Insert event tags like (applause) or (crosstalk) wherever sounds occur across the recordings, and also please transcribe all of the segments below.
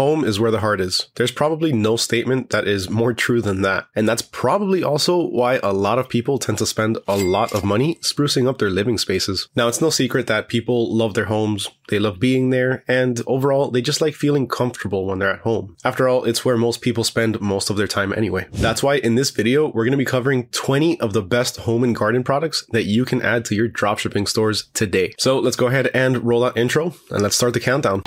home is where the heart is. There's probably no statement that is more true than that. And that's probably also why a lot of people tend to spend a lot of money sprucing up their living spaces. Now, it's no secret that people love their homes, they love being there, and overall, they just like feeling comfortable when they're at home. After all, it's where most people spend most of their time anyway. That's why in this video, we're going to be covering 20 of the best home and garden products that you can add to your dropshipping stores today. So let's go ahead and roll out intro and let's start the countdown.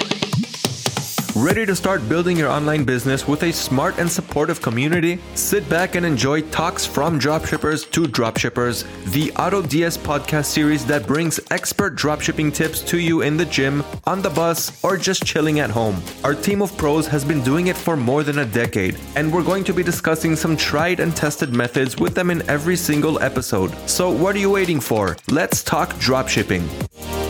Ready to start building your online business with a smart and supportive community? Sit back and enjoy talks from dropshippers to dropshippers, the AutoDS podcast series that brings expert dropshipping tips to you in the gym, on the bus, or just chilling at home. Our team of pros has been doing it for more than a decade, and we're going to be discussing some tried and tested methods with them in every single episode. So, what are you waiting for? Let's talk dropshipping.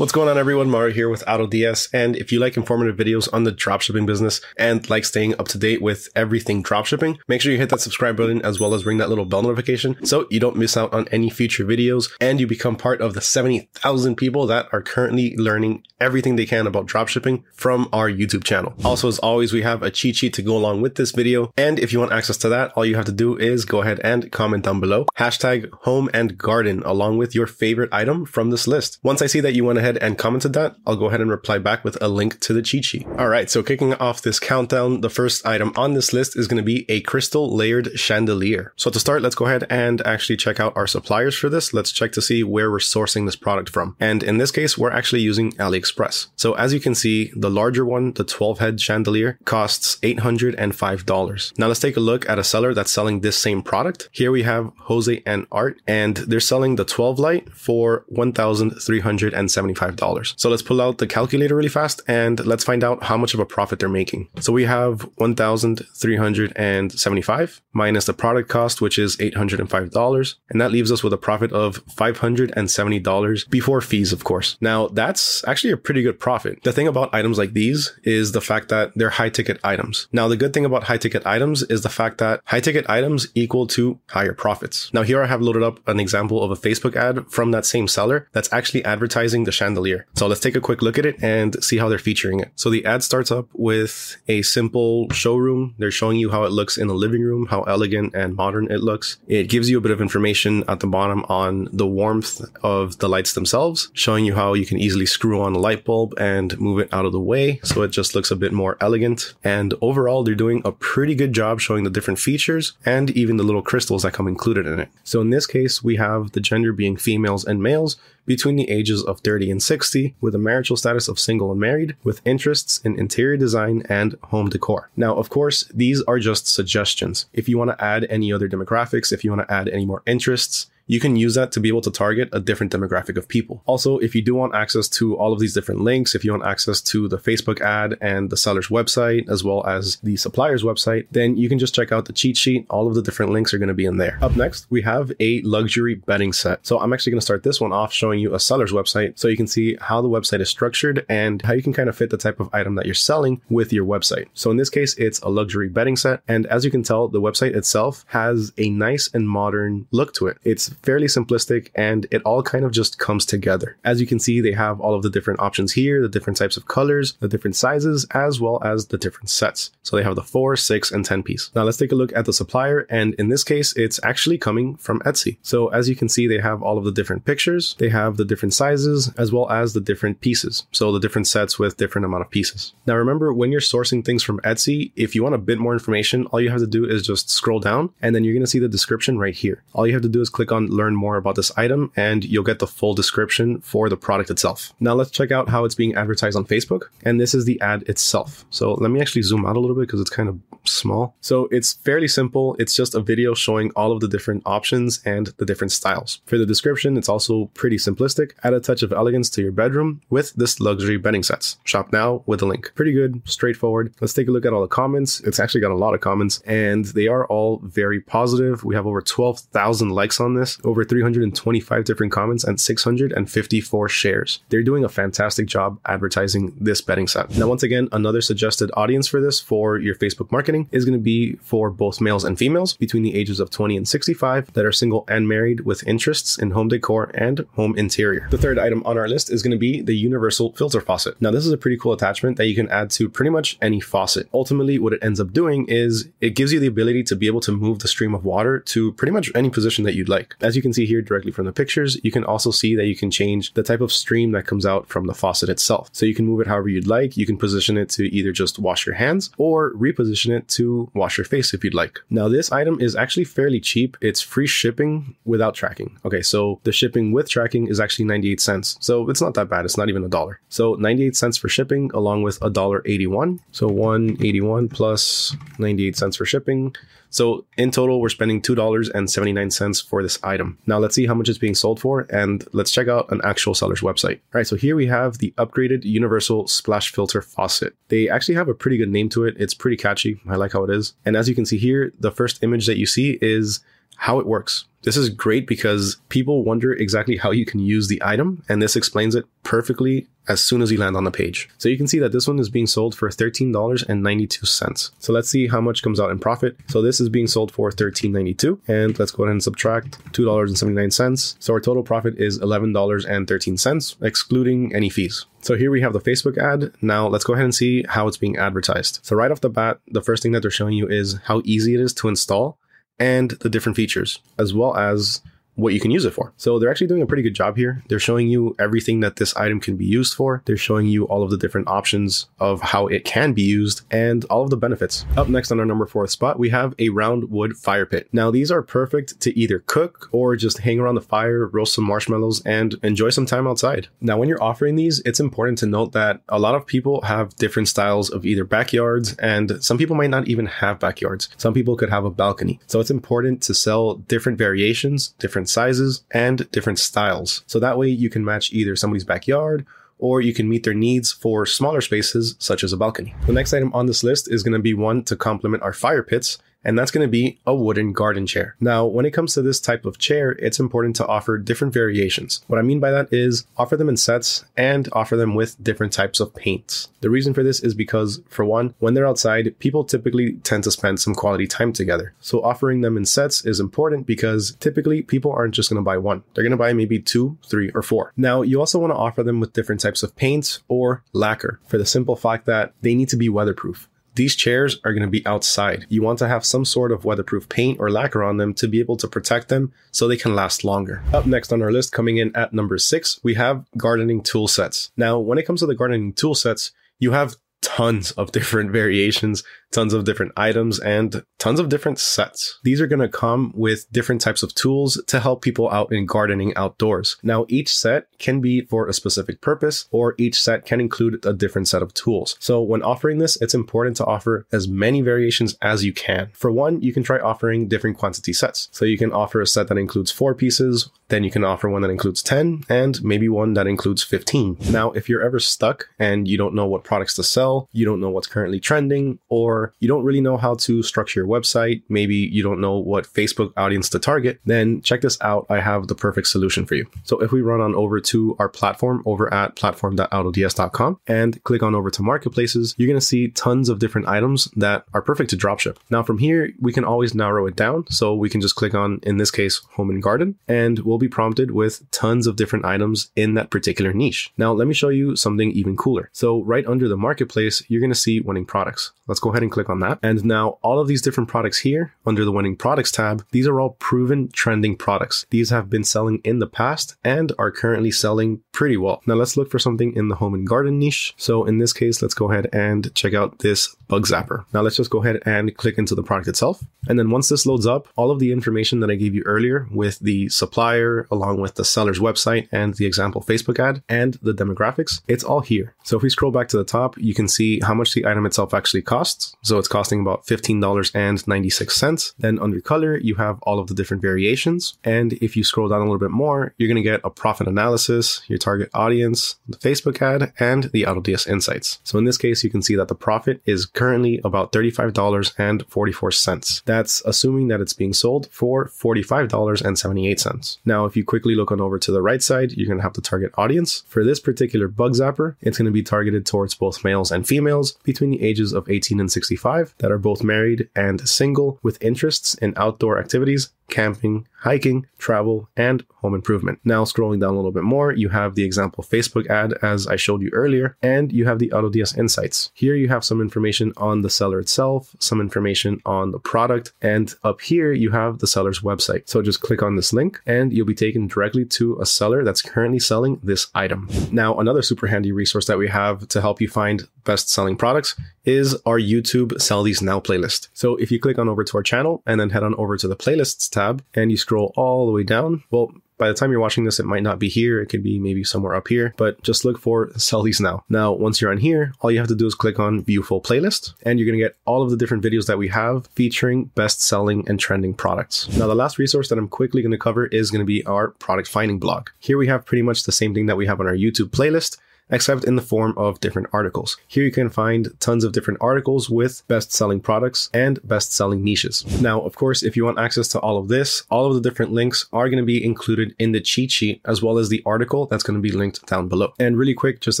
What's going on everyone? Mario here with AutoDS. And if you like informative videos on the dropshipping business and like staying up to date with everything dropshipping, make sure you hit that subscribe button as well as ring that little bell notification so you don't miss out on any future videos and you become part of the 70,000 people that are currently learning everything they can about dropshipping from our YouTube channel. Also, as always, we have a cheat sheet to go along with this video. And if you want access to that, all you have to do is go ahead and comment down below, hashtag home and garden along with your favorite item from this list. Once I see that you went ahead ahead and commented that, I'll go ahead and reply back with a link to the cheat sheet. All right, so kicking off this countdown, the first item on this list is going to be a crystal layered chandelier. So to start, let's go ahead and actually check out our suppliers for this. Let's check to see where we're sourcing this product from. And in this case, we're actually using AliExpress. So as you can see, the larger one, the 12 head chandelier costs $805. Now let's take a look at a seller that's selling this same product. Here we have Jose and Art, and they're selling the 12 light for 1,375 $5. So let's pull out the calculator really fast and let's find out how much of a profit they're making. So we have 1,375 minus the product cost, which is $805. And that leaves us with a profit of $570 before fees, of course. Now that's actually a pretty good profit. The thing about items like these is the fact that they're high ticket items. Now, the good thing about high ticket items is the fact that high ticket items equal to higher profits. Now, here I have loaded up an example of a Facebook ad from that same seller that's actually advertising the chandelier. So let's take a quick look at it and see how they're featuring it. So the ad starts up with a simple showroom. They're showing you how it looks in the living room, how elegant and modern it looks. It gives you a bit of information at the bottom on the warmth of the lights themselves, showing you how you can easily screw on a light bulb and move it out of the way. So it just looks a bit more elegant. And overall, they're doing a pretty good job showing the different features and even the little crystals that come included in it. So in this case, we have the gender being females and males, between the ages of 30 and 60 with a marital status of single and married with interests in interior design and home decor. Now, of course, these are just suggestions. If you want to add any other demographics, if you want to add any more interests, you can use that to be able to target a different demographic of people. Also, if you do want access to all of these different links, if you want access to the Facebook ad and the seller's website, as well as the supplier's website, then you can just check out the cheat sheet. All of the different links are going to be in there. Up next, we have a luxury bedding set. So I'm actually going to start this one off showing you a seller's website so you can see how the website is structured and how you can kind of fit the type of item that you're selling with your website. So in this case, it's a luxury bedding set. And as you can tell, the website itself has a nice and modern look to it. It's fairly simplistic and it all kind of just comes together. As you can see, they have all of the different options here, the different types of colors, the different sizes, as well as the different sets. So they have the four, six, and 10 piece. Now let's take a look at the supplier. And in this case, it's actually coming from Etsy. So as you can see, they have all of the different pictures. They have the different sizes as well as the different pieces. So the different sets with different amount of pieces. Now remember when you're sourcing things from Etsy, if you want a bit more information, all you have to do is just scroll down and then you're going to see the description right here. All you have to do is click on learn more about this item and you'll get the full description for the product itself. Now let's check out how it's being advertised on Facebook. And this is the ad itself. So let me actually zoom out a little bit because it's kind of small. So it's fairly simple. It's just a video showing all of the different options and the different styles. For the description, it's also pretty simplistic. Add a touch of elegance to your bedroom with this luxury bedding sets. Shop now with a link. Pretty good, straightforward. Let's take a look at all the comments. It's actually got a lot of comments and they are all very positive. We have over 12,000 likes on this over 325 different comments and 654 shares. They're doing a fantastic job advertising this bedding set. Now, once again, another suggested audience for this for your Facebook marketing is going to be for both males and females between the ages of 20 and 65 that are single and married with interests in home decor and home interior. The third item on our list is going to be the universal filter faucet. Now, this is a pretty cool attachment that you can add to pretty much any faucet. Ultimately, what it ends up doing is it gives you the ability to be able to move the stream of water to pretty much any position that you'd like. As you can see here directly from the pictures, you can also see that you can change the type of stream that comes out from the faucet itself. So you can move it however you'd like. You can position it to either just wash your hands or reposition it to wash your face if you'd like. Now, this item is actually fairly cheap. It's free shipping without tracking. Okay, so the shipping with tracking is actually 98 cents. So it's not that bad. It's not even a dollar. So 98 cents for shipping along with a dollar 81. So 181 plus 98 cents for shipping. So in total, we're spending $2.79 for this item. Now let's see how much it's being sold for and let's check out an actual seller's website. All right, so here we have the upgraded universal splash filter faucet. They actually have a pretty good name to it. It's pretty catchy. I like how it is. And as you can see here, the first image that you see is how it works. This is great because people wonder exactly how you can use the item, and this explains it perfectly as soon as you land on the page. So you can see that this one is being sold for $13.92. So let's see how much comes out in profit. So this is being sold for $13.92, and let's go ahead and subtract $2.79. So our total profit is $11.13, excluding any fees. So here we have the Facebook ad. Now let's go ahead and see how it's being advertised. So right off the bat, the first thing that they're showing you is how easy it is to install and the different features, as well as what you can use it for. So they're actually doing a pretty good job here. They're showing you everything that this item can be used for. They're showing you all of the different options of how it can be used and all of the benefits. Up next on our number four spot, we have a round wood fire pit. Now these are perfect to either cook or just hang around the fire, roast some marshmallows and enjoy some time outside. Now when you're offering these, it's important to note that a lot of people have different styles of either backyards and some people might not even have backyards. Some people could have a balcony. So it's important to sell different variations, different sizes, and different styles. So that way you can match either somebody's backyard or you can meet their needs for smaller spaces such as a balcony. The next item on this list is going to be one to complement our fire pits and that's going to be a wooden garden chair. Now, when it comes to this type of chair, it's important to offer different variations. What I mean by that is offer them in sets and offer them with different types of paints. The reason for this is because, for one, when they're outside, people typically tend to spend some quality time together. So offering them in sets is important because typically people aren't just going to buy one. They're going to buy maybe two, three, or four. Now, you also want to offer them with different types of paints or lacquer for the simple fact that they need to be weatherproof. These chairs are going to be outside. You want to have some sort of weatherproof paint or lacquer on them to be able to protect them so they can last longer. Up next on our list, coming in at number six, we have gardening tool sets. Now, when it comes to the gardening tool sets, you have tons of different (laughs) variations tons of different items, and tons of different sets. These are going to come with different types of tools to help people out in gardening outdoors. Now, each set can be for a specific purpose, or each set can include a different set of tools. So when offering this, it's important to offer as many variations as you can. For one, you can try offering different quantity sets. So you can offer a set that includes four pieces, then you can offer one that includes 10, and maybe one that includes 15. Now, if you're ever stuck and you don't know what products to sell, you don't know what's currently trending, or you don't really know how to structure your website, maybe you don't know what Facebook audience to target, then check this out. I have the perfect solution for you. So if we run on over to our platform over at platform.autods.com and click on over to marketplaces, you're going to see tons of different items that are perfect to dropship. Now from here, we can always narrow it down. So we can just click on, in this case, home and garden, and we'll be prompted with tons of different items in that particular niche. Now let me show you something even cooler. So right under the marketplace, you're going to see winning products. Let's go ahead and click on that. And now all of these different products here under the winning products tab, these are all proven trending products. These have been selling in the past and are currently selling pretty well. Now let's look for something in the home and garden niche. So in this case, let's go ahead and check out this bug zapper. Now let's just go ahead and click into the product itself. And then once this loads up, all of the information that I gave you earlier with the supplier, along with the seller's website and the example Facebook ad and the demographics, it's all here. So if we scroll back to the top, you can see how much the item itself actually costs. So it's costing about $15.96. Then under color, you have all of the different variations. And if you scroll down a little bit more, you're going to get a profit analysis, your target audience, the Facebook ad, and the AutoDS insights. So in this case, you can see that the profit is currently about $35.44. That's assuming that it's being sold for $45.78. Now, if you quickly look on over to the right side, you're going to have the target audience. For this particular bug zapper, it's going to be targeted towards both males and females between the ages of 18 and 65 that are both married and single with interests in outdoor activities camping, hiking, travel, and home improvement. Now, scrolling down a little bit more, you have the example Facebook ad as I showed you earlier, and you have the AutoDS Insights. Here you have some information on the seller itself, some information on the product, and up here you have the seller's website. So just click on this link and you'll be taken directly to a seller that's currently selling this item. Now, another super handy resource that we have to help you find best selling products is our YouTube Sell These Now playlist. So if you click on over to our channel and then head on over to the playlists tab and you scroll all the way down, well, by the time you're watching this, it might not be here. It could be maybe somewhere up here, but just look for Sell These Now. Now, once you're on here, all you have to do is click on View Full Playlist, and you're going to get all of the different videos that we have featuring best selling and trending products. Now, the last resource that I'm quickly going to cover is going to be our product finding blog. Here we have pretty much the same thing that we have on our YouTube playlist except in the form of different articles. Here you can find tons of different articles with best selling products and best selling niches. Now, of course, if you want access to all of this, all of the different links are going to be included in the cheat sheet as well as the article that's going to be linked down below. And really quick, just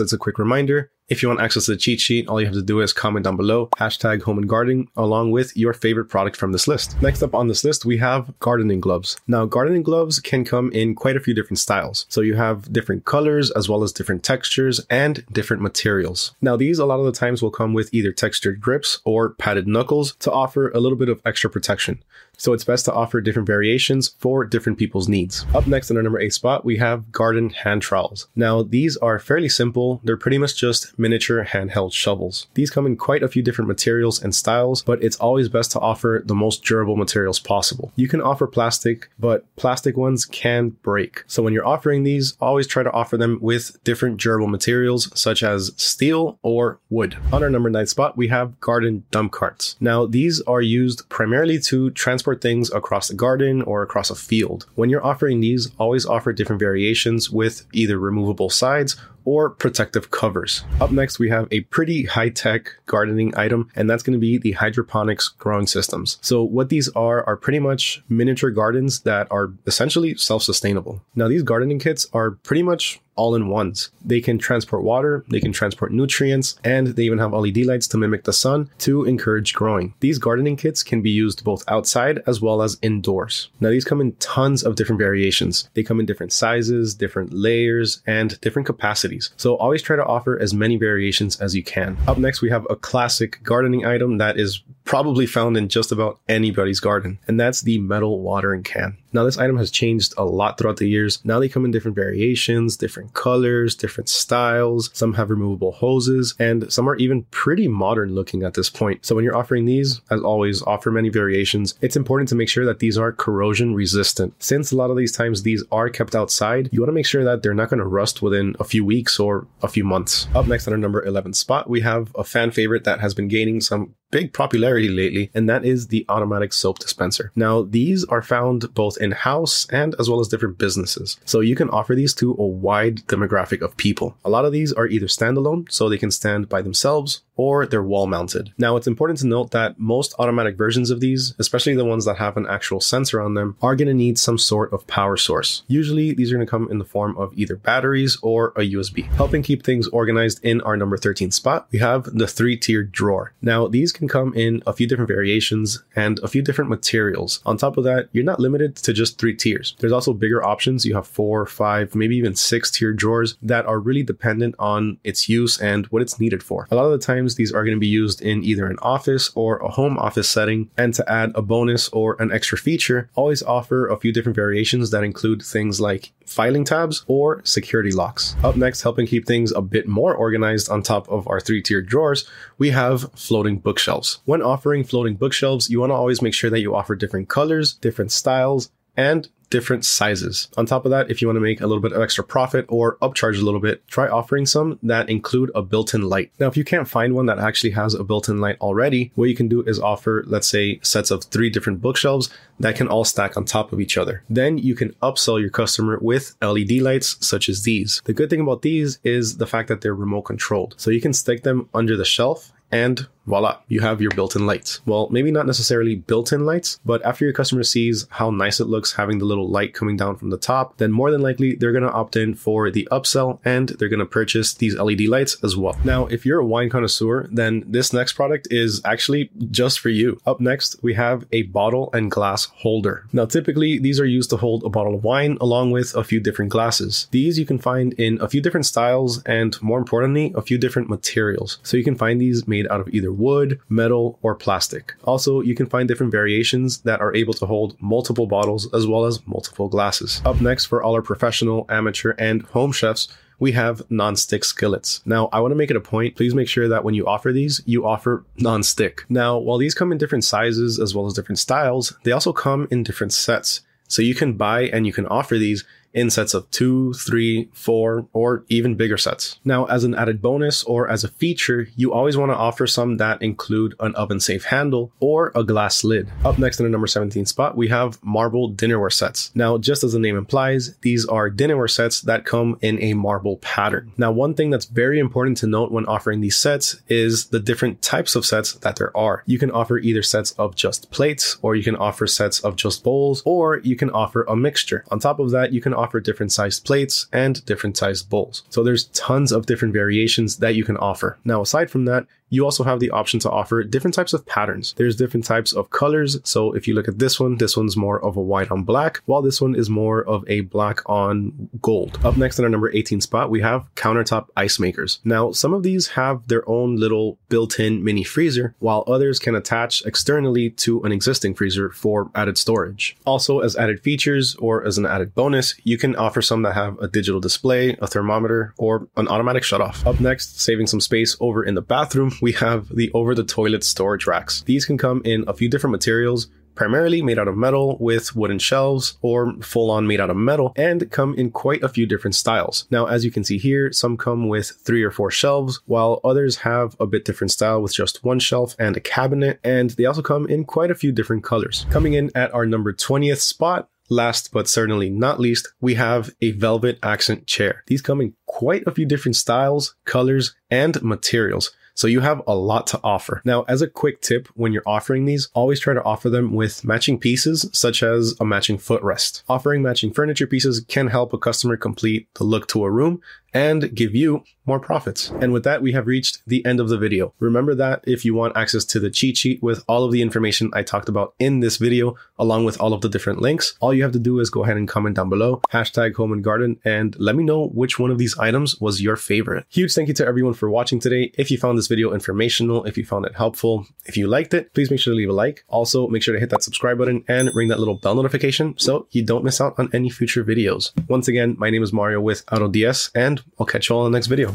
as a quick reminder, if you want access to the cheat sheet, all you have to do is comment down below, hashtag home and gardening, along with your favorite product from this list. Next up on this list, we have gardening gloves. Now, gardening gloves can come in quite a few different styles. So you have different colors as well as different textures and different materials. Now, these a lot of the times will come with either textured grips or padded knuckles to offer a little bit of extra protection. So it's best to offer different variations for different people's needs. Up next on our number eight spot, we have garden hand trowels. Now, these are fairly simple. They're pretty much just miniature handheld shovels. These come in quite a few different materials and styles, but it's always best to offer the most durable materials possible. You can offer plastic, but plastic ones can break. So when you're offering these, always try to offer them with different durable materials such as steel or wood. On our number nine spot, we have garden dump carts. Now, these are used primarily to transport things across the garden or across a field. When you're offering these, always offer different variations with either removable sides or protective covers. Up next, we have a pretty high tech gardening item, and that's going to be the hydroponics growing systems. So, what these are are pretty much miniature gardens that are essentially self sustainable. Now, these gardening kits are pretty much all in ones. They can transport water, they can transport nutrients, and they even have LED lights to mimic the sun to encourage growing. These gardening kits can be used both outside as well as indoors. Now, these come in tons of different variations. They come in different sizes, different layers, and different capacities. So always try to offer as many variations as you can. Up next, we have a classic gardening item that is probably found in just about anybody's garden, and that's the metal watering can. Now, this item has changed a lot throughout the years. Now they come in different variations, different colors, different styles. Some have removable hoses, and some are even pretty modern looking at this point. So when you're offering these, as always, offer many variations. It's important to make sure that these are corrosion resistant. Since a lot of these times these are kept outside, you want to make sure that they're not going to rust within a few weeks or a few months. Up next on our number 11 spot, we have a fan favorite that has been gaining some big popularity lately, and that is the automatic soap dispenser. Now, these are found both in house and as well as different businesses. So you can offer these to a wide demographic of people. A lot of these are either standalone, so they can stand by themselves, or they're wall mounted. Now, it's important to note that most automatic versions of these, especially the ones that have an actual sensor on them, are going to need some sort of power source. Usually, these are going to come in the form of either batteries or a USB. Helping keep things organized in our number 13 spot, we have the three tiered drawer. Now, these can come in a few different variations and a few different materials. On top of that, you're not limited to just three tiers. There's also bigger options. You have four, five, maybe even six tier drawers that are really dependent on its use and what it's needed for. A lot of the times, these are going to be used in either an office or a home office setting. And to add a bonus or an extra feature, always offer a few different variations that include things like filing tabs or security locks. Up next, helping keep things a bit more organized on top of our three tiered drawers, we have floating bookshelves. When offering floating bookshelves, you want to always make sure that you offer different colors, different styles, and different sizes. On top of that, if you want to make a little bit of extra profit or upcharge a little bit, try offering some that include a built-in light. Now, if you can't find one that actually has a built-in light already, what you can do is offer, let's say, sets of three different bookshelves that can all stack on top of each other. Then you can upsell your customer with LED lights such as these. The good thing about these is the fact that they're remote controlled. So you can stick them under the shelf and voila, you have your built-in lights. Well, maybe not necessarily built-in lights, but after your customer sees how nice it looks having the little light coming down from the top, then more than likely they're going to opt in for the upsell and they're going to purchase these LED lights as well. Now, if you're a wine connoisseur, then this next product is actually just for you. Up next, we have a bottle and glass holder. Now, typically these are used to hold a bottle of wine along with a few different glasses. These you can find in a few different styles and more importantly, a few different materials. So you can find these made out of either wood, metal, or plastic. Also, you can find different variations that are able to hold multiple bottles as well as multiple glasses. Up next, for all our professional, amateur, and home chefs, we have non-stick skillets. Now, I want to make it a point, please make sure that when you offer these, you offer non-stick. Now, while these come in different sizes as well as different styles, they also come in different sets. So you can buy and you can offer these in sets of two, three, four, or even bigger sets. Now, as an added bonus or as a feature, you always want to offer some that include an oven safe handle or a glass lid. Up next in the number 17 spot, we have marble dinnerware sets. Now, just as the name implies, these are dinnerware sets that come in a marble pattern. Now, one thing that's very important to note when offering these sets is the different types of sets that there are. You can offer either sets of just plates, or you can offer sets of just bowls, or you can offer a mixture. On top of that, you can offer different sized plates and different sized bowls. So there's tons of different variations that you can offer. Now, aside from that, you also have the option to offer different types of patterns. There's different types of colors. So if you look at this one, this one's more of a white on black, while this one is more of a black on gold. Up next in our number 18 spot, we have countertop ice makers. Now, some of these have their own little built-in mini freezer, while others can attach externally to an existing freezer for added storage. Also, as added features or as an added bonus, you can offer some that have a digital display, a thermometer, or an automatic shutoff. Up next, saving some space over in the bathroom, we have the over the toilet storage racks. These can come in a few different materials, primarily made out of metal with wooden shelves or full on made out of metal and come in quite a few different styles. Now, as you can see here, some come with three or four shelves, while others have a bit different style with just one shelf and a cabinet, and they also come in quite a few different colors. Coming in at our number 20th spot, Last but certainly not least, we have a velvet accent chair. These come in quite a few different styles, colors, and materials. So you have a lot to offer. Now, as a quick tip, when you're offering these, always try to offer them with matching pieces, such as a matching footrest. Offering matching furniture pieces can help a customer complete the look to a room and give you more profits. And with that, we have reached the end of the video. Remember that if you want access to the cheat sheet with all of the information I talked about in this video, along with all of the different links, all you have to do is go ahead and comment down below, hashtag home and garden, and let me know which one of these items was your favorite. Huge thank you to everyone for watching today. If you found this video informational, if you found it helpful, if you liked it, please make sure to leave a like. Also, make sure to hit that subscribe button and ring that little bell notification so you don't miss out on any future videos. Once again, my name is Mario with AutoDS and I'll catch you all in the next video.